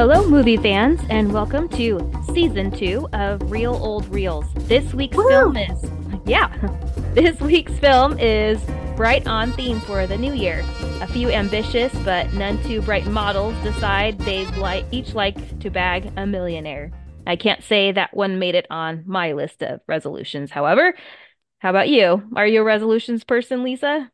Hello, movie fans, and welcome to season two of Real Old Reels. This week's Woo! film is, yeah, this week's film is right on theme for the new year. A few ambitious but none too bright models decide they'd like each like to bag a millionaire. I can't say that one made it on my list of resolutions, however. How about you? Are you a resolutions person, Lisa?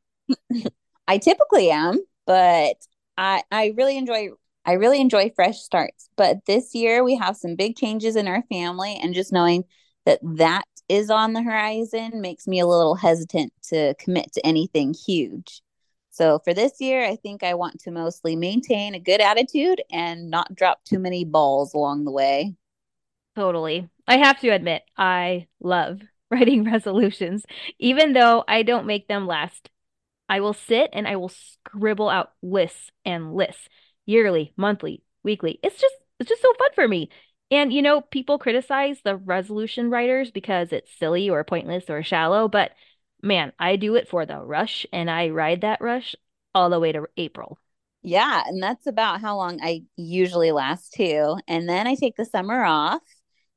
I typically am, but I I really enjoy I really enjoy fresh starts. But this year we have some big changes in our family, and just knowing that that is on the horizon makes me a little hesitant to commit to anything huge. So for this year, I think I want to mostly maintain a good attitude and not drop too many balls along the way. Totally. I have to admit, I love writing resolutions, even though I don't make them last. I will sit and I will scribble out lists and lists, yearly, monthly, weekly. It's just it's just so fun for me. And you know, people criticize the resolution writers because it's silly or pointless or shallow, but man, I do it for the rush and I ride that rush all the way to April. Yeah, and that's about how long I usually last too. And then I take the summer off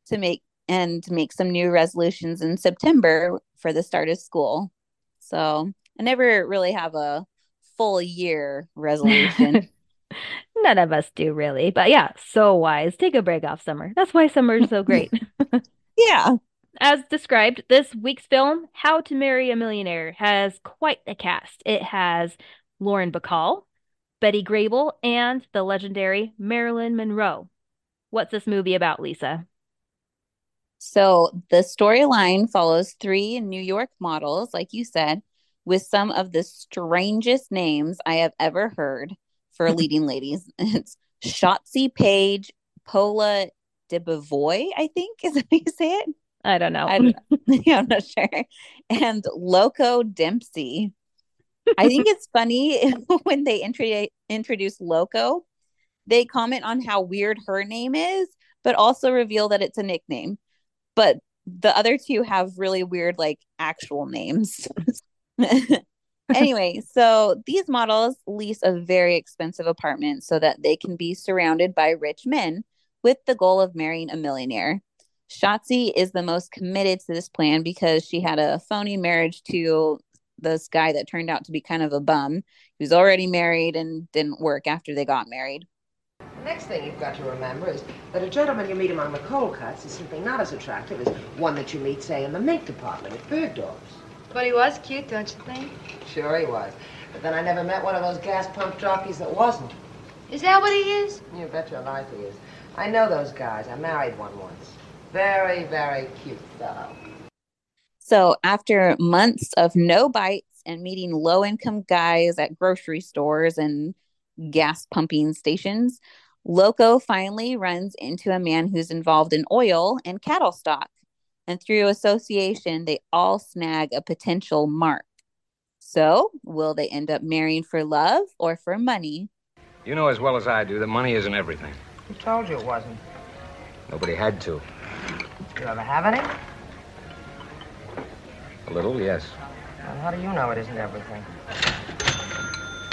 to make and make some new resolutions in September for the start of school. So I never really have a full year resolution. None of us do really, but yeah, so wise. Take a break off summer. That's why summer is so great. yeah. As described, this week's film, How to Marry a Millionaire, has quite a cast. It has Lauren Bacall, Betty Grable, and the legendary Marilyn Monroe. What's this movie about, Lisa? So the storyline follows three New York models, like you said, with some of the strangest names I have ever heard for leading ladies. It's Schatze Page, Pola DeBevoy, I think is how you say it. I don't know. I don't know. yeah, I'm not sure. And Loco Dempsey. I think it's funny when they intro- introduce Loco, they comment on how weird her name is, but also reveal that it's a nickname. But the other two have really weird, like actual names. anyway, so these models lease a very expensive apartment so that they can be surrounded by rich men with the goal of marrying a millionaire. Schatze is the most committed to this plan because she had a phony marriage to this guy that turned out to be kind of a bum. He was already married and didn't work after they got married. The next thing you've got to remember is that a gentleman you meet among the cold cuts is simply not as attractive as one that you meet, say, in the mink department at Bergdorf's. But he was cute, don't you think? Sure he was. But then I never met one of those gas pump jockeys that wasn't. Is that what he is? You bet your life he is. I know those guys. I married one once. Very, very cute fellow. So after months of no bites and meeting low income guys at grocery stores and gas pumping stations, Loco finally runs into a man who's involved in oil and cattle stock. And through association, they all snag a potential mark. So, will they end up marrying for love or for money? You know as well as I do that money isn't everything. Who told you it wasn't? Nobody had to. You ever have any? A little, yes. Well, how do you know it isn't everything?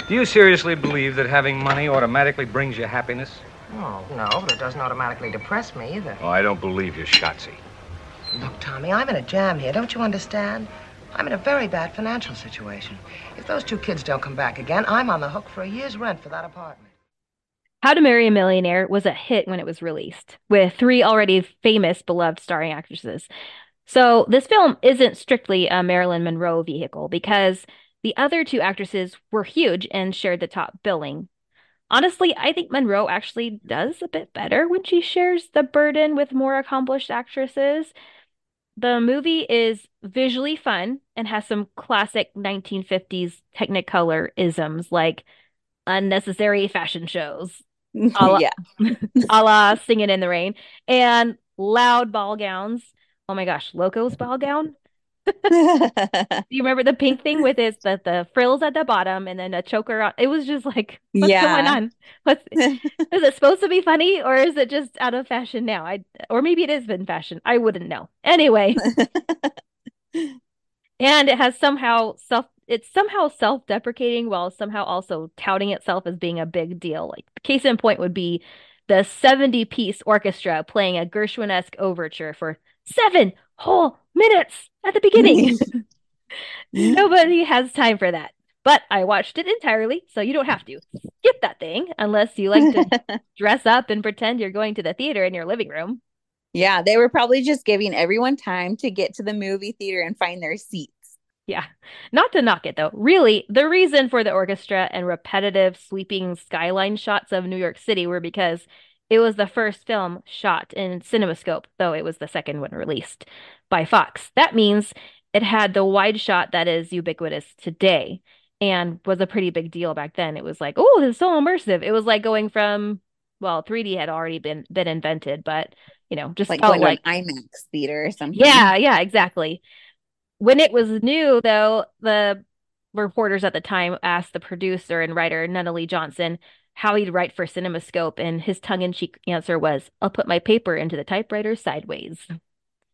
Do you seriously believe that having money automatically brings you happiness? Oh, no, but it doesn't automatically depress me either. Oh, I don't believe you, Schatze. Look, Tommy, I'm in a jam here. Don't you understand? I'm in a very bad financial situation. If those two kids don't come back again, I'm on the hook for a year's rent for that apartment. How to Marry a Millionaire was a hit when it was released, with three already famous, beloved starring actresses. So, this film isn't strictly a Marilyn Monroe vehicle because the other two actresses were huge and shared the top billing. Honestly, I think Monroe actually does a bit better when she shares the burden with more accomplished actresses. The movie is visually fun and has some classic 1950s Technicolor isms like unnecessary fashion shows, a la, yeah. a la Singing in the Rain, and loud ball gowns. Oh my gosh, Loco's ball gown. Do you remember the pink thing with his the, the frills at the bottom and then a choker on? It was just like, what's Yeah. going on? What's is it supposed to be funny or is it just out of fashion now? I or maybe it is in fashion. I wouldn't know. Anyway, and it has somehow self it's somehow self-deprecating while somehow also touting itself as being a big deal. Like case in point would be the 70 piece orchestra playing a Gershwin-esque overture for seven whole minutes at the beginning. Nobody has time for that. But I watched it entirely, so you don't have to skip that thing unless you like to dress up and pretend you're going to the theater in your living room. Yeah, they were probably just giving everyone time to get to the movie theater and find their seats. Yeah. Not to knock it though. Really, the reason for the orchestra and repetitive sweeping skyline shots of New York City were because it was the first film shot in CinemaScope, though it was the second one released by Fox. That means it had the wide shot that is ubiquitous today and was a pretty big deal back then. It was like, oh, this is so immersive. It was like going from, well, 3D had already been been invented, but you know, just Like going like to an IMAX theater or something. yeah, yeah, exactly. When it was new, though, the reporters at the time asked the producer and writer Nunnally Johnson how he'd write for CinemaScope, and his tongue-in-cheek answer was, "I'll put my paper into the typewriter sideways."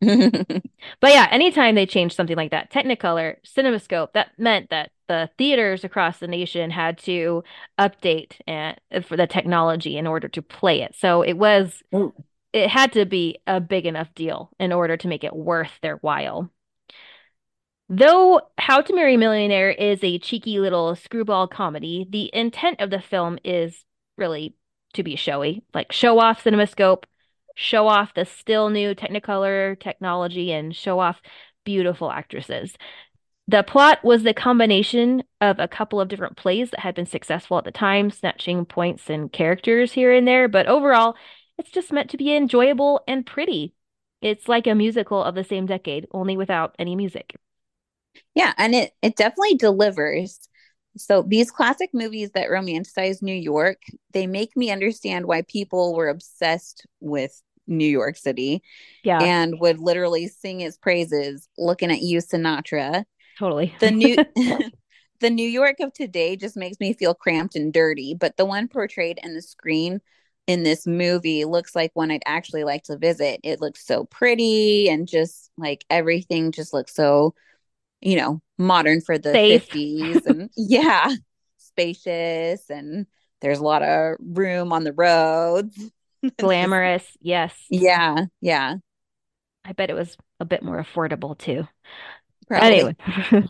But yeah, anytime they changed something like that, Technicolor, CinemaScope, that meant that the theaters across the nation had to update and uh, for the technology in order to play it. So it was Ooh. it had to be a big enough deal in order to make it worth their while. Though How to Marry a Millionaire is a cheeky little screwball comedy, the intent of the film is really to be showy, like show off CinemaScope, show off the still new Technicolor technology, and show off beautiful actresses. The plot was the combination of a couple of different plays that had been successful at the time, snatching points and characters here and there, but overall, it's just meant to be enjoyable and pretty. It's like a musical of the same decade, only without any music. Yeah, and it it definitely delivers. So these classic movies that romanticize New York, they make me understand why people were obsessed with New York City Yeah, and would literally sing its praises looking at you Sinatra. totally. The new the New York of today just makes me feel cramped and dirty, but the one portrayed in the screen in this movie looks like one I'd actually like to visit. It looks so pretty and just like everything just looks so you know, modern for the Safe. 50s and yeah, spacious and there's a lot of room on the roads. Glamorous. Yes. Yeah, yeah. I bet it was a bit more affordable too. Probably. Anyway,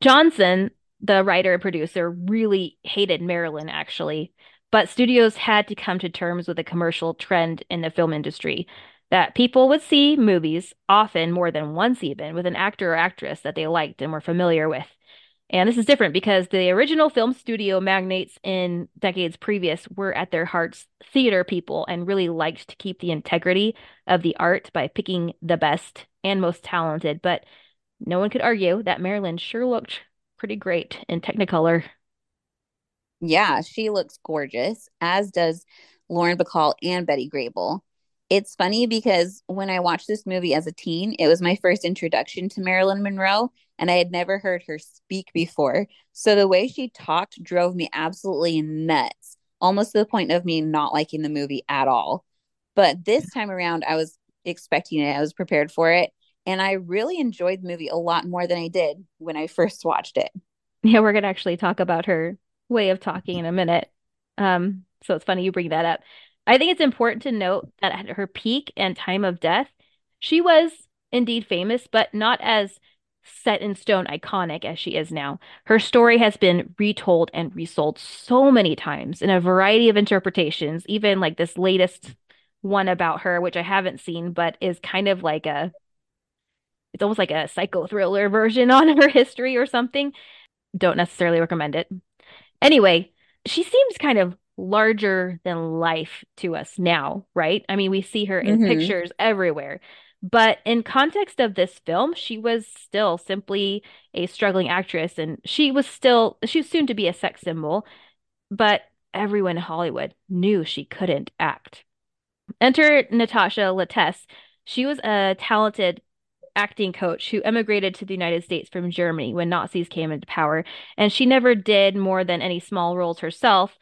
Johnson, the writer and producer, really hated Marilyn actually, but studios had to come to terms with a commercial trend in the film industry that people would see movies, often more than once even, with an actor or actress that they liked and were familiar with. And this is different because the original film studio magnates in decades previous were at their hearts theater people and really liked to keep the integrity of the art by picking the best and most talented. But no one could argue that Marilyn sure looked pretty great in Technicolor. Yeah, she looks gorgeous, as does Lauren Bacall and Betty Grable. It's funny because when I watched this movie as a teen, it was my first introduction to Marilyn Monroe, and I had never heard her speak before. So the way she talked drove me absolutely nuts, almost to the point of me not liking the movie at all. But this time around, I was expecting it, I was prepared for it, and I really enjoyed the movie a lot more than I did when I first watched it. Yeah, we're gonna actually talk about her way of talking in a minute. Um, so it's funny you bring that up. I think it's important to note that at her peak and time of death, she was indeed famous, but not as set in stone iconic as she is now. Her story has been retold and resold so many times in a variety of interpretations, even like this latest one about her, which I haven't seen, but is kind of like a it's almost like a psycho thriller version on her history or something. Don't necessarily recommend it. Anyway, she seems kind of larger than life to us now, right? I mean, we see her in Mhm. pictures everywhere. But in context of this film, she was still simply a struggling actress and she was still she was soon to be a sex symbol, but everyone in Hollywood knew she couldn't act. Enter Natasha Lytess. She was a talented acting coach who emigrated to the United States from Germany when Nazis came into power, and she never did more than any small roles herself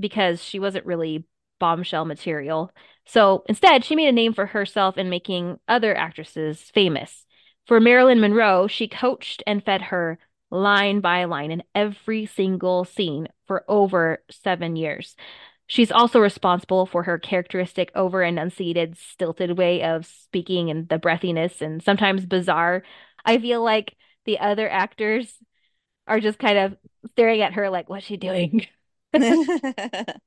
because she wasn't really bombshell material. So instead, she made a name for herself in making other actresses famous. For Marilyn Monroe, she coached and fed her line by line in every single scene for over seven years. She's also responsible for her characteristic over enunciated, stilted way of speaking and the breathiness and sometimes bizarre. I feel like the other actors are just kind of staring at her like, what's she doing?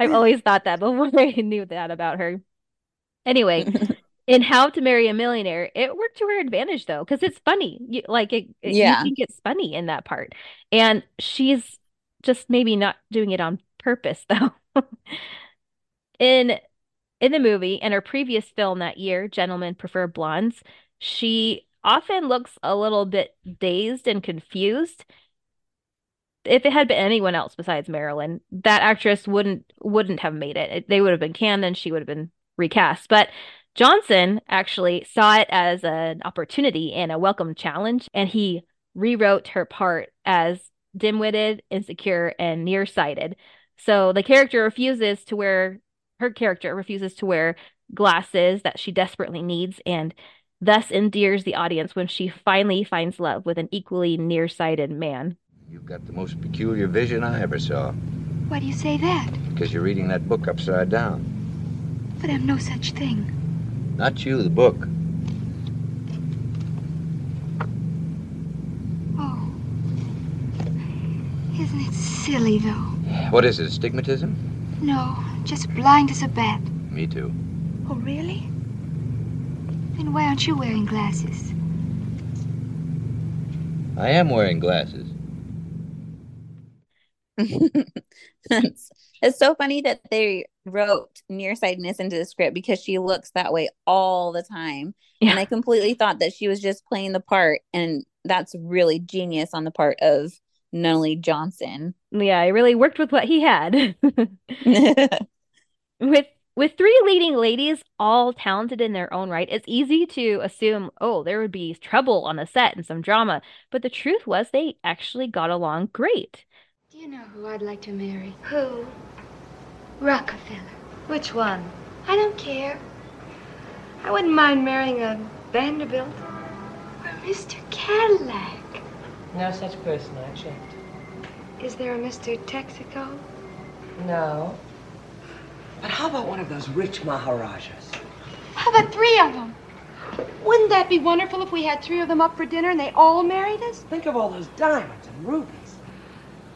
I've always thought that before I knew that about her. Anyway, in How to Marry a Millionaire, it worked to her advantage though, because it's funny. You, like it, it, Yeah. you think it's funny in that part, and she's just maybe not doing it on purpose though. In in the movie and her previous film that year, Gentlemen Prefer Blondes, she often looks a little bit dazed and confused. If it had been anyone else besides Marilyn, that actress wouldn't wouldn't have made it. It- They would have been canned and she would have been recast. But Johnson actually saw it as an opportunity and a welcome challenge, and he rewrote her part as dim-witted, insecure, and nearsighted. So the character refuses to wear her character refuses to wear glasses that she desperately needs and thus endears the audience when she finally finds love with an equally nearsighted man. You've got the most peculiar vision I ever saw. Why do you say that? Because you're reading that book upside down. But I'm no such thing. Not you, the book. Oh. Isn't it silly, though? What is it, astigmatism? No, just blind as a bat. Me too. Oh, really? Then why aren't you wearing glasses? I am wearing glasses. it's, it's so funny that they wrote nearsightedness into the script because she looks that way all the time. Yeah. And I completely thought that she was just playing the part. And that's really genius on the part of Nunnally Johnson. Yeah, it really worked with what he had. With with three leading ladies, all talented in their own right, it's easy to assume, oh, there would be trouble on the set and some drama. But the truth was they actually got along great. Do you know who I'd like to marry? Who? Rockefeller. Which one? I don't care. I wouldn't mind marrying a Vanderbilt. Or Mr. Cadillac. No such person, I checked. Is there a Mr. Texaco? No. But how about one of those rich Maharajas? How about three of them? Wouldn't that be wonderful if we had three of them up for dinner and they all married us? Think of all those diamonds and rubies.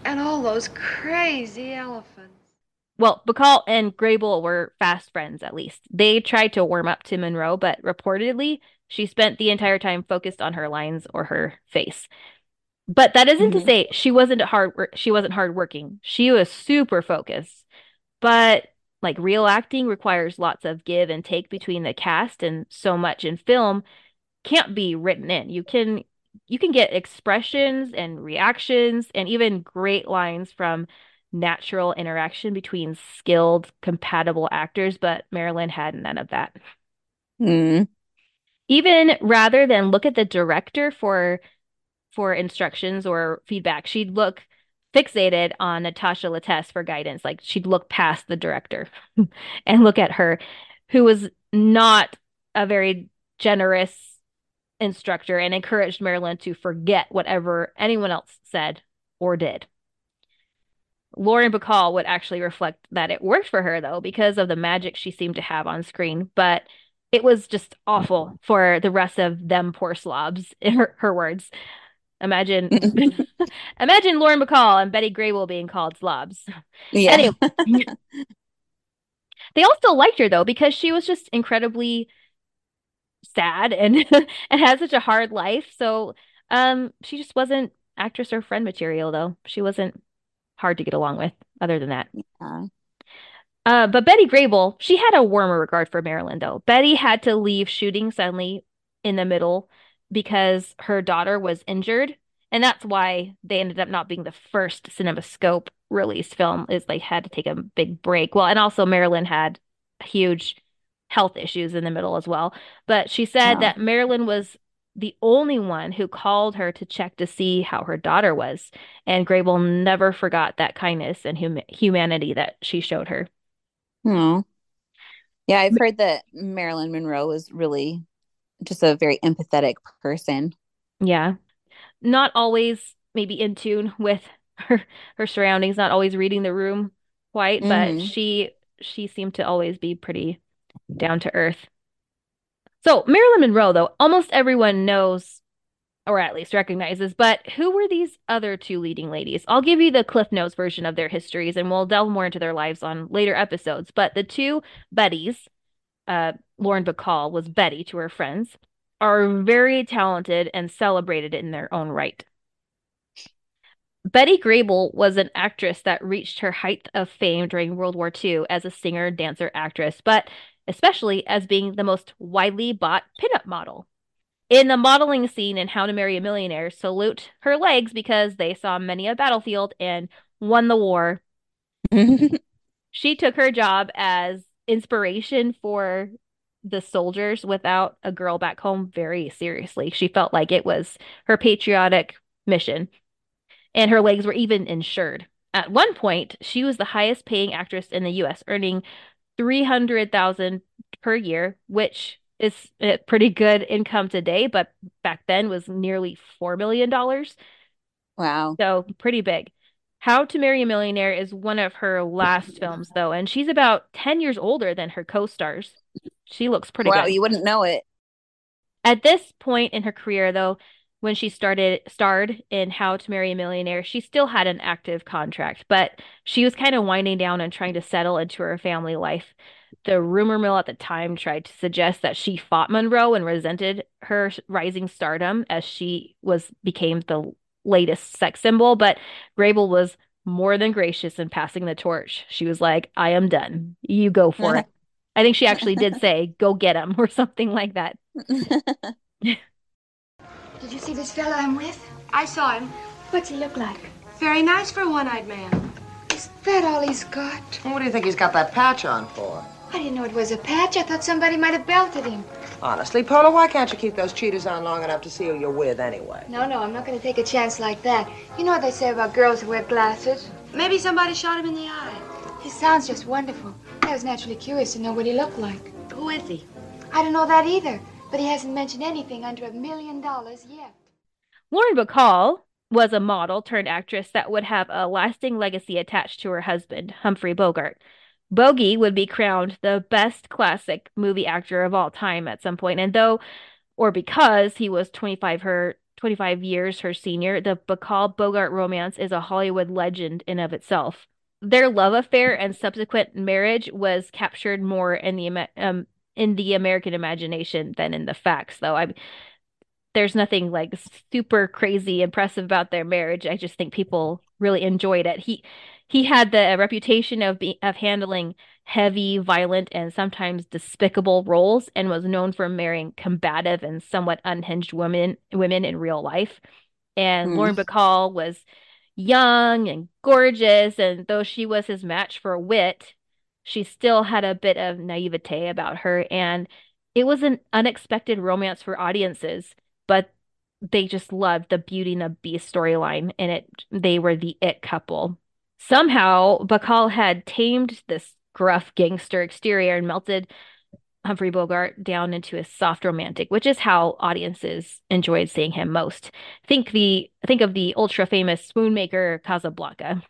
And all those crazy elephants. Well, Bacall and Grable were fast friends, at least. They tried to warm up to Monroe, but reportedly, she spent the entire time focused on her lines or her face. But that isn't to Mhm. say she wasn't hard she wasn't hardworking. She was super focused. But like real acting requires lots of give and take between the cast and so much in film can't be written in. You can you can get expressions and reactions and even great lines from natural interaction between skilled, compatible actors, but Marilyn had none of that. Hmm. Even rather than look at the director for for instructions or feedback, she'd look fixated on Natasha Lytess for guidance. Like she'd look past the director and look at her, who was not a very generous instructor and encouraged Marilyn to forget whatever anyone else said or did. Lauren Bacall would actually reflect that it worked for her though because of the magic she seemed to have on screen, but it was just awful for the rest of them poor slobs, in her, her words. Imagine imagine Lauren Bacall and Betty Grable being called slobs. Yeah. Anyway. They all still liked her though because she was just incredibly sad and and had such a hard life. So um she just wasn't actress or friend material though. She wasn't hard to get along with other than that. Yeah. Uh, but Betty Grable, she had a warmer regard for Marilyn, though. Betty had to leave shooting suddenly in the middle because her daughter was injured. And that's why they ended up not being the first CinemaScope released film, is they had to take a big break. Well, and also Marilyn had a huge health issues in the middle as well. But she said Wow. that Marilyn was the only one who called her to check to see how her daughter was. And Grable never forgot that kindness and hum humanity that she showed her. Oh. Yeah, I've heard that Marilyn Monroe was really just a very empathetic person. Yeah. Not always maybe in tune with her her surroundings, not always reading the room quite, but Mhm. she she seemed to always be pretty down to earth. So Marilyn Monroe, though, almost everyone knows or at least recognizes, but who were these other two leading ladies? I'll give you the Cliff Notes version of their histories and we'll delve more into their lives on later episodes. But the two Bettys, uh, Lauren Bacall was Betty to her friends, are very talented and celebrated in their own right. Betty Grable was an actress that reached her height of fame during World War II as a singer, dancer, actress, but especially as being the most widely bought pinup model. In the modeling scene in How to Marry a Millionaire, salute her legs because they saw many a battlefield and won the war. She took her job as inspiration for the soldiers without a girl back home very seriously. She felt like it was her patriotic mission and her legs were even insured. At one point, she was the highest paying actress in the US, earning 300,000 per year, which is a pretty good income today, but back then was nearly 4 million dollars. wow. So, pretty big. How to Marry a Millionaire is one of her last films though, and she's about 10 years older than her co-stars. She looks pretty Wow, good. you wouldn't know it. At this point in her career, though, when she started starred in How to Marry a Millionaire, she still had an active contract, but she was kind of winding down and trying to settle into her family life. The rumor mill at the time tried to suggest that she fought Monroe and resented her rising stardom as she was became the latest sex symbol, but Grable was more than gracious in passing the torch. She was like, "I am done. You go for it." I think she actually did say, "Go get him" or something like that. Did you see this fellow I'm with? I saw him. What's he look like? Very nice for a one-eyed man. Is that all he's got? What do you think he's got that patch on for? I didn't know it was a patch. I thought somebody might have belted him. Honestly, Pola, why can't you keep those cheaters on long enough to see who you're with anyway? No, no, I'm not going to take a chance like that. You know what they say about girls who wear glasses? Maybe somebody shot him in the eye. He sounds just wonderful. I was naturally curious to know what he looked like. Who is he? I don't know that either, but he hasn't mentioned anything under a million dollars yet. Lauren Bacall was a model turned actress that would have a lasting legacy attached to her husband, Humphrey Bogart. Bogey would be crowned the best classic movie actor of all time at some point, and though or because he was 25 her 25 years her senior, the Bacall Bogart romance is a Hollywood legend in of itself. Their love affair and subsequent marriage was captured more in the um, in the American imagination than in the facts, though. I there's nothing like super crazy impressive about their marriage. I just think people really enjoyed it. He he had the reputation of be, of handling heavy, violent, and sometimes despicable roles, and was known for marrying combative and somewhat unhinged women women in real life. And Hmm. Lauren Bacall was young and gorgeous, and though she was his match for wit, she still had a bit of naivete about her, and it was an unexpected romance for audiences, but they just loved the Beauty and the Beast storyline, and it they were the it couple. Somehow, Bacall had tamed this gruff gangster exterior and melted Humphrey Bogart down into a soft romantic, which is how audiences enjoyed seeing him most. Think the think of the ultra famous swoon maker Casablanca.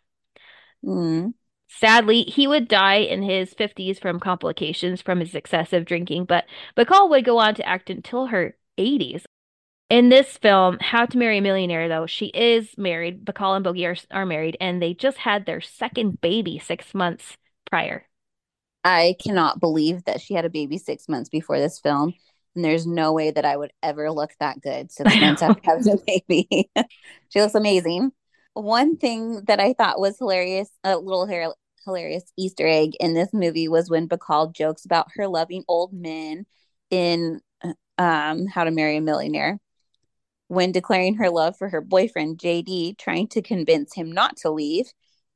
Mm. Sadly, he would die in his 50s from complications from his excessive drinking, but Bacall would go on to act until her 80s. In this film, How to Marry a Millionaire, though, she is married. Bacall and Bogey are, are married, and they just had their second baby six months prior. I cannot believe that she had a baby six months before this film. And there's no way that I would ever look that good six months after having a baby. she looks amazing. One thing that I thought was hilarious, a little hilarious Easter egg in this movie was when Bacall jokes about her loving old men in um, How to Marry a Millionaire. When declaring her love for her boyfriend, JD, trying to convince him not to leave,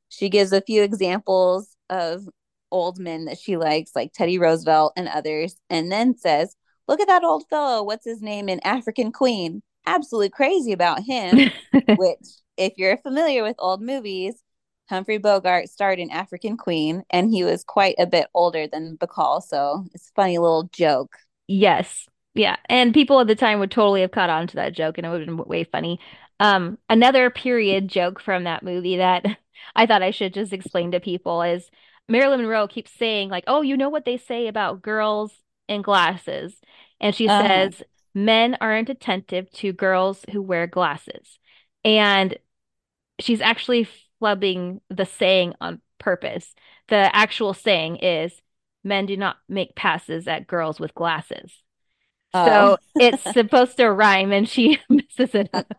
she gives a few examples of old men that she likes, like Teddy Roosevelt and others, and then says, Look at that old fellow. What's his name in African Queen? Absolutely crazy about him. Which, if you're familiar with old movies, Humphrey Bogart starred in African Queen, and he was quite a bit older than Bacall. So it's a funny little joke. Yes. Yeah, and people at the time would totally have caught on to that joke and it would have been way funny. Um, another period joke from that movie that I thought I should just explain to people is Marilyn Monroe keeps saying like, "Oh, you know what they say about girls in glasses?" And she Uh-huh. says, "Men aren't attentive to girls who wear glasses." And she's actually flubbing the saying on purpose. The actual saying is, "Men do not make passes at girls with glasses." Oh. So it's supposed to rhyme and she misses it up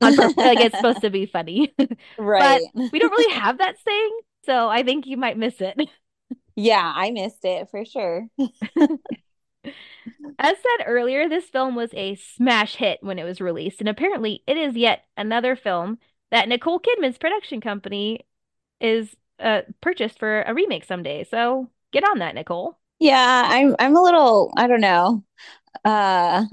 on purpose. Like it's supposed to be funny. Right. But we don't really have that saying, so I think you might miss it. Yeah, I missed it for sure. As said earlier, this film was a smash hit when it was released, and apparently it is yet another film that Nicole Kidman's production company is uh, purchased for a remake someday. So get on that, Nicole. Yeah, I'm I'm a little, I don't know. Uh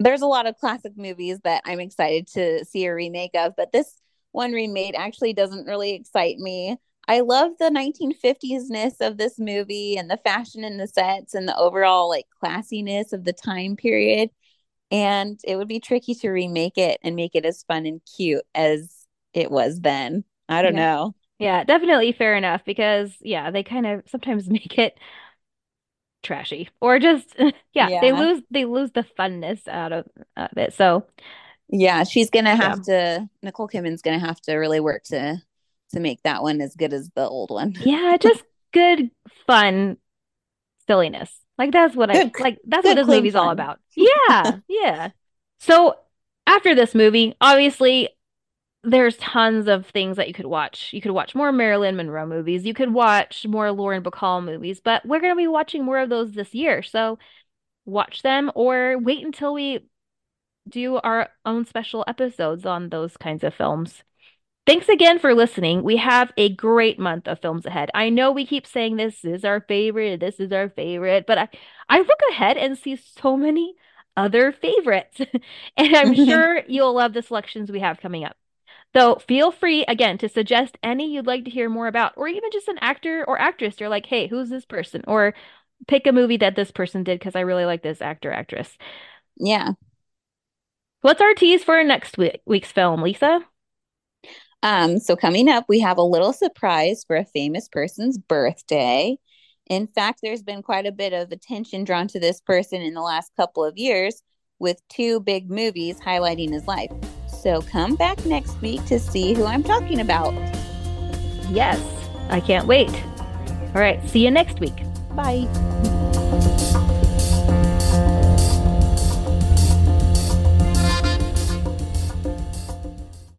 there's a lot of classic movies that I'm excited to see a remake of, but this one remade actually doesn't really excite me. I love the 1950s-ness of this movie and the fashion and the sets and the overall like classiness of the time period. And it would be tricky to remake it and make it as fun and cute as it was then. I don't Yeah. know. Yeah, definitely fair enough because yeah, they kind of sometimes make it trashy or just yeah, they lose they lose the funness out of, of it. So Yeah, she's gonna have to Nicole Kidman's gonna have to really work to to make that one as good as the old one. yeah, just good fun silliness. Like that's what I like that's what this movie's all about. Yeah, yeah. So after this movie, obviously there's tons of things that you could watch. You could watch more Marilyn Monroe movies. You could watch more Lauren Bacall movies, but we're going to be watching more of those this year. So watch them or wait until we do our own special episodes on those kinds of films. Thanks again for listening. We have a great month of films ahead. I know we keep saying this is our favorite, this is our favorite, but I, I look ahead and see so many other favorites. and I'm sure you'll love the selections we have coming up. So feel free again to suggest any you'd like to hear more about, or even just an actor or actress. You're like, hey, who's this person? Or pick a movie that this person did because I really like this actor actress. Yeah. What's our tease for next week, week's film, Lisa? Um, so coming up, we have a little surprise for a famous person's birthday. In fact, there's been quite a bit of attention drawn to this person in the last couple of years with two big movies highlighting his life. So come back next week to see who I'm talking about. Yes, I can't wait. All right, see you next week. Bye.